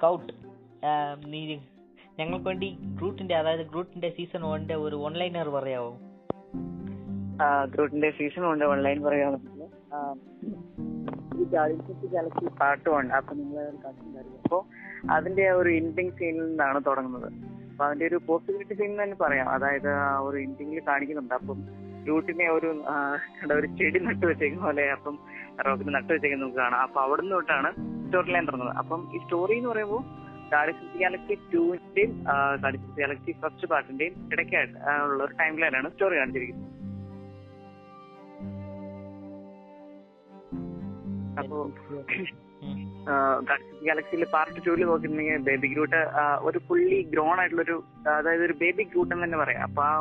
Scout നീ ഞങ്ങൾക്ക് വേണ്ടി ഗ്രൂട്ടിന്റെ അതായത് ഗ്രൂട്ടിന്റെ സീസൺ വണ്ണിന്റെ ഒരു ഓൺലൈനർ പറയാവോ? ഗ്രൂട്ടിന്റെ സീസൺ വണ്ടിന്റെ ഓൺലൈൻ പറയുകയാണെങ്കിൽ ഗാലക്സി പാർട്ട് അപ്പൊ നിങ്ങൾ അപ്പൊ അതിന്റെ ഒരു എൻഡിങ് സീനിൽ നിന്നാണ് തുടങ്ങുന്നത്. അപ്പൊ അതിന്റെ ഒരു പോസിബിലിറ്റി സീൻ തന്നെ പറയാം. അതായത് ഒരു എൻഡിങ്ങിൽ കാണിക്കുന്നുണ്ട്. അപ്പം ഗ്രൂട്ടിനെ ഒരു ഒരു ചെടി നട്ടു വെച്ചേക്കുന്ന പോലെ അപ്പം റോക്കിന് നട്ടു വെച്ചേക്കുന്ന നമുക്ക് കാണാം. അപ്പൊ അവിടെ തൊട്ടാണ് സ്റ്റോറി ലൈൻ തുടങ്ങുന്നത് അപ്പം ഈ സ്റ്റോറി എന്ന് പറയുമ്പോൾ ഗാലക്സി ഗാലക്സി ടുവിന്റെയും ഗാലക്സി ഗാലക്സി ഫസ്റ്റ് പാർട്ടിന്റെയും ഇടയ്ക്കായിട്ട് ഉള്ള ഒരു ടൈം ലൈനാണ് സ്റ്റോറി കാണിച്ചിരിക്കുന്നത്. അപ്പോ ഗാലക്സിയിലെ പാർട്ട് ടൂവിൽ നോക്കിയിട്ടുണ്ടെങ്കിൽ ബേബി ഗ്രൂട്ട് ഒരു ഫുള്ളി ഗ്രോൺ ആയിട്ടുള്ള ഒരു അതായത് ഒരു ബേബി ഗ്രൂട്ട് എന്ന് തന്നെ പറയാം. അപ്പൊ ആ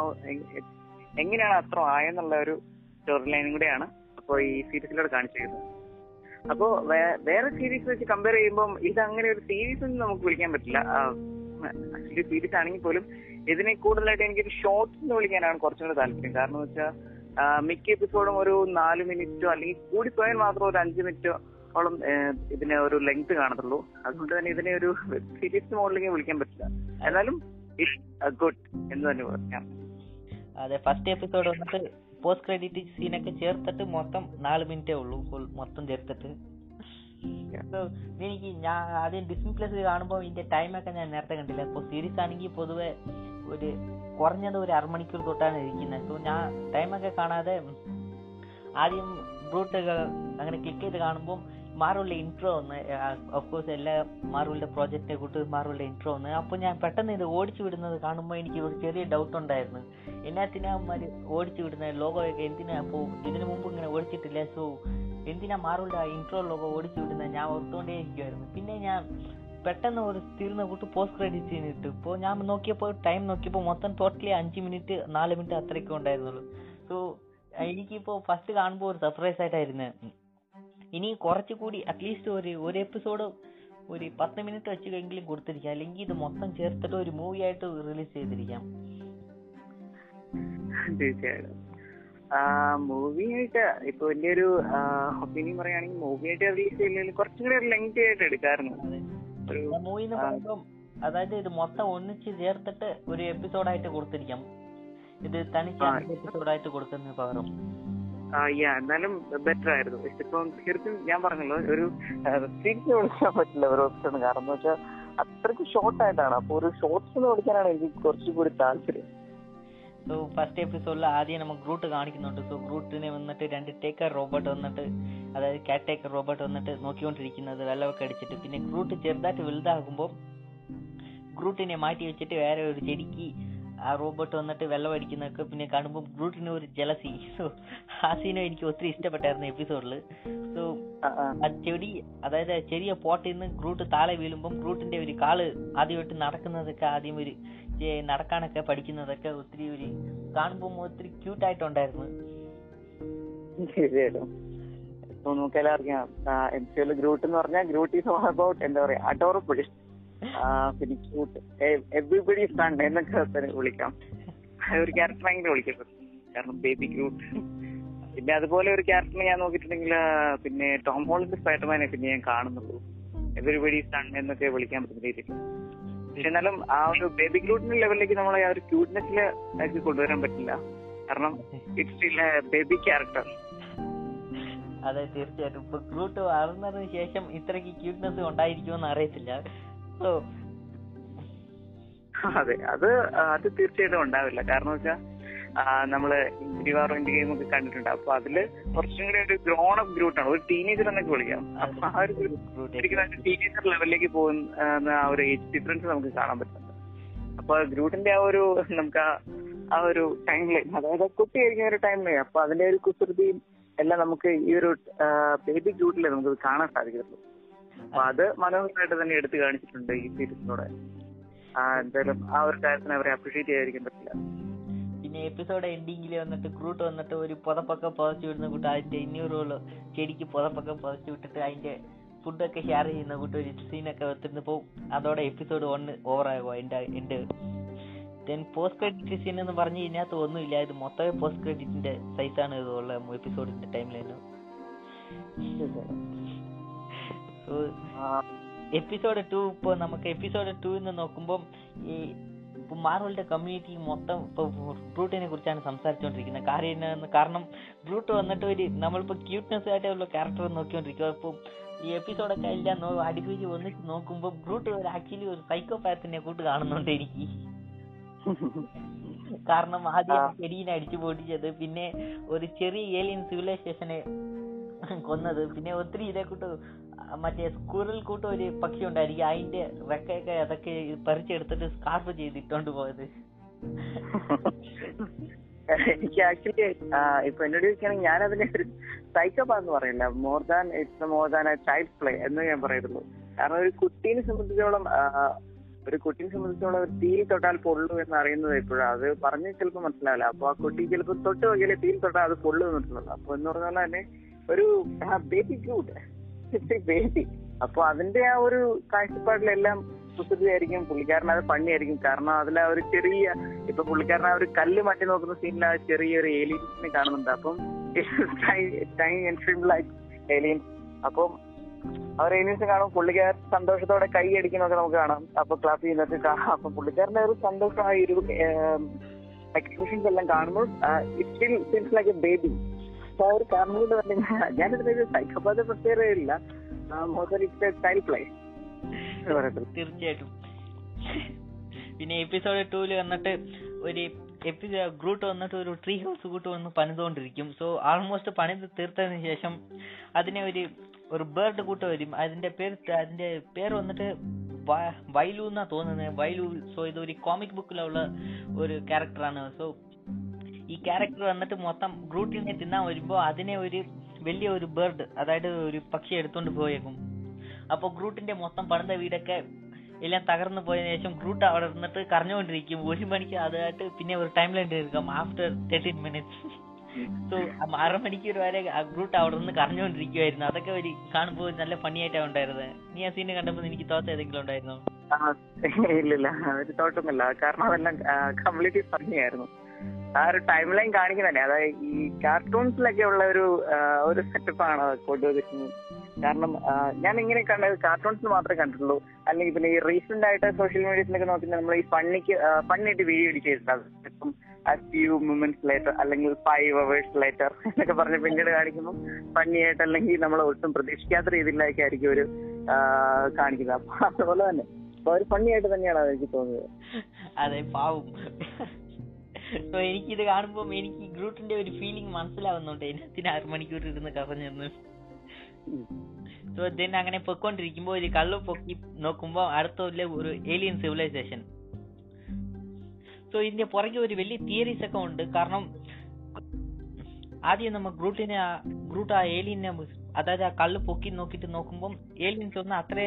എങ്ങനെയാണ് അത്ര ആയെന്നുള്ള ഒരു സ്റ്റോറി ലൈനും കൂടെയാണ് അപ്പൊ ഈ സീരീസിലൂടെ കാണിച്ചിരിക്കുന്നത്. അപ്പോ വേറെ സീരീസ് വെച്ച് കമ്പയർ ചെയ്യുമ്പോൾ ഇത് അങ്ങനെ ഒരു സീരീസ് ഒന്നും നമുക്ക് വിളിക്കാൻ പറ്റില്ല. ആക്ച്വലി സീരീസ് ആണെങ്കിൽ പോലും ഇതിനെ കൂടുതലായിട്ട് എനിക്കൊരു ഷോർട്സ് എന്ന് വിളിക്കാനാണ് കുറച്ചും കൂടെ താല്പര്യം. കാരണം വെച്ചാൽ മിക്ക എപ്പിസോഡും ഒരു നാല് മിനിറ്റോ അല്ലെങ്കിൽ കൂടിപ്പോയാൽ മാത്രം ഒരു അഞ്ച് മിനിറ്റോ ഓളം ഇതിനെ ഒരു ലെങ്ത് കാണത്തുള്ളൂ. അതുകൊണ്ട് തന്നെ ഇതിനെ ഒരു വെബ് സീരീസ് മോഡലിംഗ് വിളിക്കാൻ പറ്റില്ല. എന്നാലും ഇറ്റ്സ് ഗുഡ് എന്ന് തന്നെ പറയാം. അതെ ഫസ്റ്റ് എപ്പിസോഡ് വന്നിട്ട് പോസ്റ്റ് ക്രെഡിറ്റ് സീനൊക്കെ ചേർത്തിട്ട് മൊത്തം നാല് മിനിറ്റേ ഉള്ളൂ. മൊത്തം ചേർത്തിട്ട്. എനിക്ക് ഞാൻ ആദ്യം ഡിസ്നി പ്ലസ് കാണുമ്പോൾ ഇതിന്റെ ടൈമൊക്കെ ഞാൻ നേരത്തെ കണ്ടില്ല. ഇപ്പോൾ സീരീസ് ആണെങ്കിൽ പൊതുവെ ഒരു കുറഞ്ഞത് ഒരു അരമണിക്കൂർ തൊട്ടാണ് ഇരിക്കുന്നത്. സോ ഞാൻ ടൈമൊക്കെ കാണാതെ ആദ്യം ബ്രൂട്ട് അങ്ങനെ ക്ലിക്ക് ചെയ്ത് കാണുമ്പോൾ മാറുള്ള ഇൻട്രോ ഒന്ന് ഓഫ്കോഴ്സ് എല്ലാ മാറുകളുടെ പ്രോജക്റ്റിനെ കൂട്ട് മാറുള്ള ഇൻട്രോ ഒന്ന്. അപ്പോൾ ഞാൻ പെട്ടെന്ന് ഇത് ഓടിച്ചു വിടുന്നത് കാണുമ്പോൾ എനിക്ക് ഒരു ചെറിയ ഡൗട്ട് ഉണ്ടായിരുന്നു. എന്നാത്തിനാ അമ്മമാർ ഓടിച്ചു വിടുന്ന ലോഗോയൊക്കെ എന്തിനാ അപ്പോൾ ഇതിനു മുമ്പ് ഇങ്ങനെ ഓടിച്ചിട്ടില്ല? സോ എന്തിനാ മാറുകളുടെ ഇൻട്രോ ലോഗോ ഓടിച്ചു വിടുന്നത് ഞാൻ ഓർത്തുകൊണ്ടേ ഇരിക്കുമായിരുന്നു പിന്നെ ഞാൻ പെട്ടെന്ന് ഒരു തീർന്ന കൂട്ട് പോസ്റ്റ് ക്രെഡിറ്റ് ഇട്ടു. ഇപ്പോൾ ഞാൻ നോക്കിയപ്പോൾ ടൈം നോക്കിയപ്പോൾ മൊത്തം ടോട്ടലി അഞ്ച് മിനിറ്റ് നാല് മിനിറ്റ് അത്രയൊക്കെ ഉണ്ടായിരുന്നുള്ളൂ. സോ എനിക്കിപ്പോൾ ഫസ്റ്റ് കാണുമ്പോൾ ഒരു സർപ്രൈസ് ആയിട്ടായിരുന്നു ഇനി കുറച്ചുകൂടി അറ്റ്ലീസ്റ്റ് ഒരു ഒരു എപ്പിസോഡ് ഒരു പത്ത് മിനിറ്റ് വെച്ചെങ്കിലും കൊടുത്തിരിക്കാം. അല്ലെങ്കിൽ ഇത് മൊത്തം ചേർത്തിട്ട് ഒരു മൂവി ആയിട്ട് റിലീസ് ചെയ്തിരിക്കാം. തീർച്ചയായിട്ടും. മൂവി ആയിട്ട് ഇപ്പൊ എന്റെ ഒരു ഒപ്പീനിയൻ പറയുകയാണെങ്കിൽ മൂവി ആയിട്ട് റിലീസ് ചെയ്യുന്നതിൽ കുറച്ചും കൂടി ലെങ്തി ആയിട്ട് എടുക്കാറുണ്ട് മൂവി എന്ന്. പറയുമ്പോൾ അതായത് ഇത് മൊത്തം ഒന്നിച്ച് ചേർത്തിട്ട് ഒരു എപ്പിസോഡായിട്ട് കൊടുത്തിരിക്കാം. ഇത് തനിച്ച് എപ്പിസോഡായിട്ട് കൊടുക്കുന്ന പകരം. എന്നാലും ബെറ്റർ ആയിരുന്നു. ഇപ്പം ശരിക്കും ഞാൻ പറഞ്ഞല്ലോ ഒരു തിരിച്ചു വിളിക്കാൻ പറ്റില്ല ഒരു ഓപ്ഷൻ കാരണം എന്ന് വെച്ചാൽ അത്രയ്ക്ക് ഷോർട്ട് ആയിട്ടാണ്. അപ്പൊ ഒരു ഷോർട്സ് എന്ന് വിളിക്കാനാണ് എനിക്ക് കുറച്ചുകൂടി താല്പര്യം. സോ ഫസ്റ്റ് എപ്പിസോഡിൽ ആദ്യം നമുക്ക് ഗ്രൂട്ട് കാണിക്കുന്നുണ്ട്. സോ ഗ്രൂട്ടിനെ വന്നിട്ട് രണ്ട് ടേക്കർ റോബോട്ട് വന്നിട്ട് അതായത് കാറ്റ് ടേക്കർ റോബോട്ട് വന്നിട്ട് നോക്കിക്കൊണ്ടിരിക്കുന്നത് വെള്ളമൊക്കെ അടിച്ചിട്ട്. പിന്നെ ഗ്രൂട്ട് ചെറുതായിട്ട് വലുതാകുമ്പോൾ ഗ്രൂട്ടിനെ മാറ്റി വെച്ചിട്ട് വേറെ ഒരു ചെടിക്ക് ആ റോബോട്ട് വന്നിട്ട് വെള്ളം അടിക്കുന്നൊക്കെ പിന്നെ കാണുമ്പോൾ ഗ്രൂട്ടിന് ഒരു ജലസി സോ ആ സീനും എനിക്ക് ഒത്തിരി ഇഷ്ടപ്പെട്ടായിരുന്നു എപ്പിസോഡിൽ സോ ആ, ചെടി അതായത് ചെറിയ പോട്ടിൽ നിന്ന് ഗ്രൂട്ട് താഴെ വീഴുമ്പം ഗ്രൂട്ടിന്റെ ഒരു കാൾ ആദ്യമായിട്ട് നടക്കുന്നതൊക്കെ ആദ്യം ഒരു നടക്കാനൊക്കെ പഠിക്കുന്നതൊക്കെ ഒത്തിരി ഒരു കാണുമ്പോൾ ഒത്തിരി ക്യൂട്ട് ആയിട്ടുണ്ടായിരുന്നു. തീർച്ചയായിട്ടും ഇപ്പൊ നമുക്ക് എല്ലാവർക്കും എം സി എൽ ഗ്രൂട്ട് എന്ന് പറഞ്ഞാൽ ഗ്രൂട്ട് ഈസ് ഓൾ അബൌട്ട് എന്താ പറയാ അഡോറബിൾ എവറിബഡി ഫൺ എന്നൊക്കെ വിളിക്കാം. ഒരു ക്യാരക്ടർ വിളിക്കപ്പെടും കാരണം ബേബി ക്യൂട്ട് പിന്നെ അതുപോലെ ഒരു ക്യാരക്ടറിനെ ഞാൻ നോക്കിയിട്ടുണ്ടെങ്കിൽ പിന്നെ ടോം ഹോളിന്റെ സ്പൈഡർമാനെ പിന്നെ ഞാൻ കാണുന്നുള്ളൂ. എവരിബഡി സൺ എന്നൊക്കെ വിളിക്കാൻ പറ്റുന്ന പക്ഷെ എന്നാലും ആ ഒരു ബേബി ഗ്രൂട്ടിന്റെ ലെവലിലേക്ക് നമ്മൾ ആ ഒരു ക്യൂട്ട്നെസ്സിൽ ആക്കി കൊണ്ടുവരാൻ പറ്റില്ല. കാരണം ഇറ്റ്സ് ബേബി ക്യാരക്ടർ അതെ തീർച്ചയായിട്ടും. ഇപ്പൊ ഗ്രൂട്ട് വളർന്നതിന് ശേഷം ഇത്രയ്ക്ക് ക്യൂട്ട്നെസ് ഉണ്ടായിരിക്കുമെന്ന് അറിയത്തില്ല. അതെ അത് അത് തീർച്ചയായിട്ടും ഉണ്ടാവില്ല. കാരണം വെച്ചാൽ നമ്മൾ ഇന്ത്യ ഗെയിം ഒക്കെ കണ്ടിട്ടുണ്ട്. അപ്പൊ അതിൽ കുറച്ചും കൂടി ഒരു ഗ്രോൺ അപ്പ് ആണ്. ഒരു ടീനേജർ എന്നൊക്കെ വിളിക്കാം. അപ്പൊ ആ ഒരു ഗ്രൂട്ട് ടീനേജർ ലെവലിലേക്ക് പോകുന്ന ആ ഒരു ഏജ് ഡിഫറൻസ് നമുക്ക് കാണാൻ പറ്റുന്നുണ്ട്. അപ്പൊ ഗ്രൂട്ടിന്റെ ആ ഒരു നമുക്ക് ആ- ഒരു ടൈം ലൈൻ അതായത് കുട്ടിയായിരിക്കുന്ന ഒരു ടൈം ലൈൻ അപ്പൊ അതിന്റെ ഒരു കുസൃതിയും എല്ലാം നമുക്ക് ഈ ഒരു ബേബി ഗ്രൂട്ടിൽ നമുക്ക് കാണാൻ സാധിക്കത്തുള്ളൂ അപ്പൊ അത് മനോഹരമായിട്ട് തന്നെ എടുത്തു കാണിച്ചിട്ടുണ്ട് ഈ സീരീസിലൂടെ എന്തായാലും ആ ഒരു കാര്യത്തിന് അവരെ അപ്രീഷിയേറ്റ് ചെയ്യാതിരിക്കാൻ പറ്റില്ല. പിന്നെ എപ്പിസോഡ് എൻഡിങ്ങിൽ വന്നിട്ട് ക്രൂട്ട് വന്നിട്ട് ഒരു പുതപ്പൊക്കെ പുതച്ചു വിടുന്ന കൂട്ട് അതിന്റെ ഇന്നൂറുള്ള ചെടിക്ക് പുതപ്പൊക്കെ പുതച്ചു വിട്ടിട്ട് അതിന്റെ ഫുഡൊക്കെ ഷെയർ ചെയ്യുന്ന കൂട്ട് ഒരു സീനൊക്കെ വെത്തിരുന്നപ്പോ അതോടെ എപ്പിസോഡ് ഒന്ന് ഓവറാകുമോ എന്റെ എന്റെ ദെൻ പോസ്റ്റ് ക്രെഡിറ്റ് സീൻ എന്ന് പറഞ്ഞു ഇതിനകത്ത് ഒന്നുമില്ല ഇത് മൊത്തമേ പോസ്റ്റ് ക്രെഡിറ്റിന്റെ സൈസാണ് ഇതുള്ള എപ്പിസോഡിന്റെ ടൈം ലൈന് സോ ആ, എപ്പിസോഡ് ടു ഇപ്പോൾ നമുക്ക് എപ്പിസോഡ് ടു എന്ന് നോക്കുമ്പോൾ ഈ മാർവലിന്റെ കമ്മ്യൂണിറ്റി മൊത്തം ഇപ്പൊ ബ്രൂട്ടിനെ കുറിച്ചാണ് സംസാരിച്ചുകൊണ്ടിരിക്കുന്നത് കാര്യം കാരണം ബ്രൂട്ട് വന്നിട്ട് ഒരു നമ്മളിപ്പോ ക്യൂട്ട്നെസ് ആയിട്ടുള്ള ക്യാരക്ടർ നോക്കിക്കൊണ്ടിരിക്കുക ഇപ്പൊ ഈ എപ്പിസോഡൊക്കെ എല്ലാം നോ അടിപിടിച്ച് ഒന്നിച്ച് നോക്കുമ്പോൾ ബ്രൂട്ട് ഒരു ആക്ച്വലി ഒരു സൈക്കോപാത്തിനെ കൂട്ട് കാണുന്നുണ്ട് എനിക്ക് കാരണം ആദ്യം ചെടീനെ അടിച്ചു പൊട്ടിച്ചത് പിന്നെ ഒരു ചെറിയ ഏലിയൻ സിവിലൈസേഷനെ കൊന്നത് പിന്നെ ഒത്തിരി ഇതേ കൂട്ട് മറ്റേ സ്കൂറിൽ കൂട്ടം ഒരു പക്ഷി ഉണ്ടായിരിക്കും. അതിന്റെ റെക്കയൊക്കെ അതൊക്കെ പറിച്ചെടുത്തിട്ട് സ്കാർഫ് ചെയ്തിട്ടോണ്ട് പോയത്. എനിക്ക് ആക്ച്വലി ഇപ്പൊ എന്നോട് ചോദിക്കുകയാണെങ്കിൽ ഞാൻ അതിനെ ഒരു സൈക്കോപാത്ത് എന്ന് പറയില്ല. More than it's more than a child play എന്ന് ഞാൻ പറയുള്ളൂ കാരണം ഒരു കുട്ടീനെ സംബന്ധിച്ചോളം ഒരു കുട്ടീനെ സംബന്ധിച്ചോളം ഒരു തീയിൽ തൊട്ടാൽ പൊള്ളു എന്ന് അറിയുന്നത് ഇപ്പോഴാണ് അത് പറഞ്ഞ് ചിലപ്പോൾ മനസ്സിലാവില്ല. അപ്പൊ ആ കുട്ടി ചിലപ്പോൾ തൊട്ട് നോക്കിയാലേ തീയിൽ തൊട്ടാൽ അത് പൊള്ളു എന്നിട്ടുള്ളത് അപ്പൊ എന്ന് പറഞ്ഞാൽ തന്നെ ഒരു ബേബി ക്യൂട്ട് ബേബി അപ്പൊ അതിന്റെ ആ ഒരു കാഴ്ചപ്പാടിലെല്ലാം കുസൃതിയായിരിക്കും പുള്ളിക്കാരൻ അത് പണിയായിരിക്കും. കാരണം അതിൽ ആ ഒരു ചെറിയ ഇപ്പൊ പുള്ളിക്കാരൻ ആ ഒരു കല്ല് മാറ്റി നോക്കുന്ന സീനിൽ ആ ചെറിയൊരു ഏലിയൻസിനെ കാണുന്നുണ്ട്. അപ്പം ലൈക്ക് ഏലിയൻസ് അപ്പം അവർ ഏലിയൻസ് കാണും പുള്ളിക്കാരൻ സന്തോഷത്തോടെ കൈ അടിക്കുന്നൊക്കെ നമുക്ക് കാണാം. അപ്പൊ ക്ലാസ് ചെയ്യുന്നൊക്കെ കാണാം അപ്പൊ പുള്ളിക്കാരന്റെ ഒരു സന്തോഷം ആ ഒരു എക്സ്പ്രഷൻസ് എല്ലാം കാണുമ്പോൾ it still seems like a baby അപ്പൊ ആ ഒരു കാരണം തന്നെ ഞാൻ- ഞാനിതിനൊരു സൈക്കോപാത എന്ന് പറയത്തുള്ളൂ തീർച്ചയായിട്ടും. പിന്നെ എപ്പിസോഡ് ടൂൽ വന്നിട്ട് ഒരു എപ്പിസോഡ് ഗ്രൂട്ട് വന്നിട്ട് ഒരു ട്രീ ഹൗസ് കൂട്ട് വന്ന് പണിതുകൊണ്ടിരിക്കും. സോ ആൾമോസ്റ്റ് പണി തീർത്തതിന് ശേഷം അതിനെ ഒരു ഒരു ബേർഡ് കൂട്ട് വരും. അതിന്റെ പേര് അതിന്റെ പേര് വന്നിട്ട് വൈലു എന്നാ തോന്നുന്നത് വൈലു സോ ഇത് ഒരു കോമിക് ബുക്കിലുള്ള ഒരു ക്യാരക്ടറാണ് സോ ഈ ക്യാരക്ടർ വന്നിട്ട് മൊത്തം ഗ്രൂട്ടിനെ തിന്നാൻ വരുമ്പോ അതിനെ ഒരു വലിയ ഒരു ബേർഡ് അതായത് ഒരു പക്ഷി എടുത്തോണ്ട് പോയേക്കും. അപ്പൊ ഗ്രൂട്ടിന്റെ മൊത്തം പണിത വീടൊക്കെ എല്ലാം തകർന്നു പോയതിനു ശേഷം ഗ്രൂട്ട് അവിടെ ഇരുന്നിട്ട് കറഞ്ഞുകൊണ്ടിരിക്കും ഒരു മണിക്ക് അതായിട്ട് പിന്നെ ഒരു ടൈം ലൈൻ എടുക്കാം ആഫ്റ്റർ തേർട്ടീൻ മിനിറ്റ്സ് സോ അരമണിക്കൂർ വരെ ആ ഗ്രൂട്ട് അവിടെ നിന്ന് കറഞ്ഞുകൊണ്ടിരിക്കുവായിരുന്നു അതൊക്കെ ഒരു കാണുമ്പോൾ നല്ല ഫണ്ണി ആയിട്ടാണ് ഉണ്ടായിരുന്നത് നീ ആ സീനെ കണ്ടപ്പോൾ എനിക്ക് തോത്ത ഏതെങ്കിലും ഉണ്ടായിരുന്നോ? ഇല്ലില്ല. ഒരു തോട്ടൊന്നുമില്ല കാരണം അതെല്ലാം കംപ്ലീറ്റ്ലി ഭംഗിയായിരുന്നു ആ ഒരു ടൈം ലൈൻ കാണിക്കുന്നതന്നെ അതായത് ഈ കാർട്ടൂൺസിലൊക്കെ ഉള്ള ഒരു ഒരു സെറ്റപ്പാണ് കൊണ്ടുവന്നിരിക്കുന്നത് കാരണം ഞാൻ ഇങ്ങനെ കണ്ടത് കാർട്ടൂൺസിൽ മാത്രമേ കണ്ടിട്ടുള്ളൂ. അല്ലെങ്കിൽ പിന്നെ ഈ റീസെന്റ് ആയിട്ട് സോഷ്യൽ മീഡിയസിലൊക്കെ നോക്കി നമ്മൾ ഈ ഫണ്ണിക്ക് ഫണ്ണിട്ട് വീഡിയോ എഡിറ്റ് ചെയ്തിട്ടുണ്ട് ഇപ്പം ഫ്യൂ മൂമെന്റ്സ് ലേറ്റർ അല്ലെങ്കിൽ ഫൈവ് അവേഴ്സ് ലേറ്റർ എന്നൊക്കെ പറഞ്ഞ് പിന്നീട് കാണിക്കുമ്പോൾ ഫണ്ണി ആയിട്ട് അല്ലെങ്കിൽ നമ്മൾ ഒട്ടും പ്രതീക്ഷിക്കാത്ത രീതിയിലൊക്കെ ആയിരിക്കും ഒരു കാണിക്കുന്നത്. അപ്പൊ അതുപോലെ തന്നെ. അപ്പൊ ഒരു ഫണ്ണി ആയിട്ട് തന്നെയാണ് എനിക്ക് തോന്നിയത്. അതെ പാവം. സോ എനിക്കിത് കാണുമ്പോൾ എനിക്ക് ഗ്രൂട്ടിന്റെ ഒരു ഫീലിംഗ് മനസ്സിലാവുന്നുണ്ട്. എന്നത്തിന് ആറ് മണിക്കൂർ ഇരുന്ന് കറഞ്ഞെന്ന് സോ ദെൻ അങ്ങനെ പൊക്കോണ്ടിരിക്കുമ്പോ ഒരു കള്ളു പൊക്കി നോക്കുമ്പോൾ അടുത്ത ഒരു ഏലിയൻ സിവിലൈസേഷൻ സോ ഇതിന്റെ പുറകെ ഒരു വലിയ തിയറീസ് ഒക്കെ ഉണ്ട്. കാരണം ആദ്യം നമ്മ ഗ്രൂട്ടിനെ ഗ്രൂട്ട് ആ ഏലിയനെ അതായത് ആ കള്ള് പൊക്കി നോക്കിയിട്ട് നോക്കുമ്പോൾ ഏലിയൻസ് ഒന്നും അത്രേ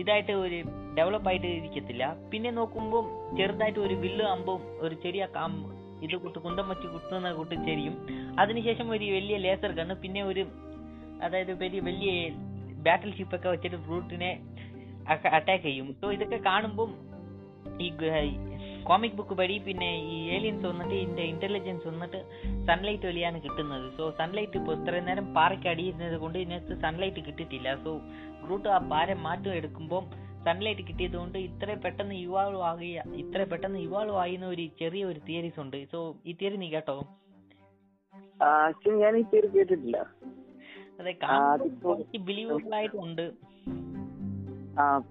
ഇതായിട്ട് ഒരു ഡെവലപ്പ് ആയിട്ട് ഇരിക്കത്തില്ല. പിന്നെ നോക്കുമ്പോൾ ചെറുതായിട്ട് ഒരു വില്ല് അമ്പും ഒരു ചെറിയ കാമ്പ് ഇത് കൂട്ട് കുന്തം വച്ച് കുത്തുന്ന കൂട്ട് ചെരിയും അതിനുശേഷം ഒരു വലിയ ലേസർ കണ്ണ് പിന്നെ ഒരു അതായത് വലിയ വലിയ ബാറ്റിൽ ഷിപ്പ് ഒക്കെ വെച്ചിട്ട് ബ്രൂട്ടിനെ അറ്റാക്ക് ചെയ്യും. സോ ഇതൊക്കെ കാണുമ്പോൾ ഈ കോമിക് ബുക്ക് പടി പിന്നെ ഈ ഏലിയൻസ് വന്നിട്ട് ഇതിന്റെ ഇന്റലിജൻസ് വന്നിട്ട് സൺലൈറ്റ് വഴിയാണ് കിട്ടുന്നത്. സോ സൺലൈറ്റ് ഇപ്പോൾ ഇത്രയും നേരം പാറയ്ക്ക് അടിയുന്നത് കൊണ്ട് ഇതിനകത്ത് സൺലൈറ്റ് കിട്ടിയിട്ടില്ല. സോ ഗ്രൂട്ട് ആ ഭാരം മാറ്റം എടുക്കുമ്പോൾ സൺലൈറ്റ് കിട്ടിയത് കൊണ്ട് ഇത്ര പെട്ടെന്ന് ഇവാൾവ് ആകിയ ഇത്ര പെട്ടെന്ന് ഇവാൾവ് ആയിരുന്ന ഒരു ചെറിയ ഒരു തിയറീസ് ഉണ്ട്. സോ ഈ തിയറി നീ കേട്ടോ? ഞാൻ ഈ പേര് കേട്ടിട്ടില്ല. അതെ ബിലീവബിൾ ആയിട്ടുണ്ട്.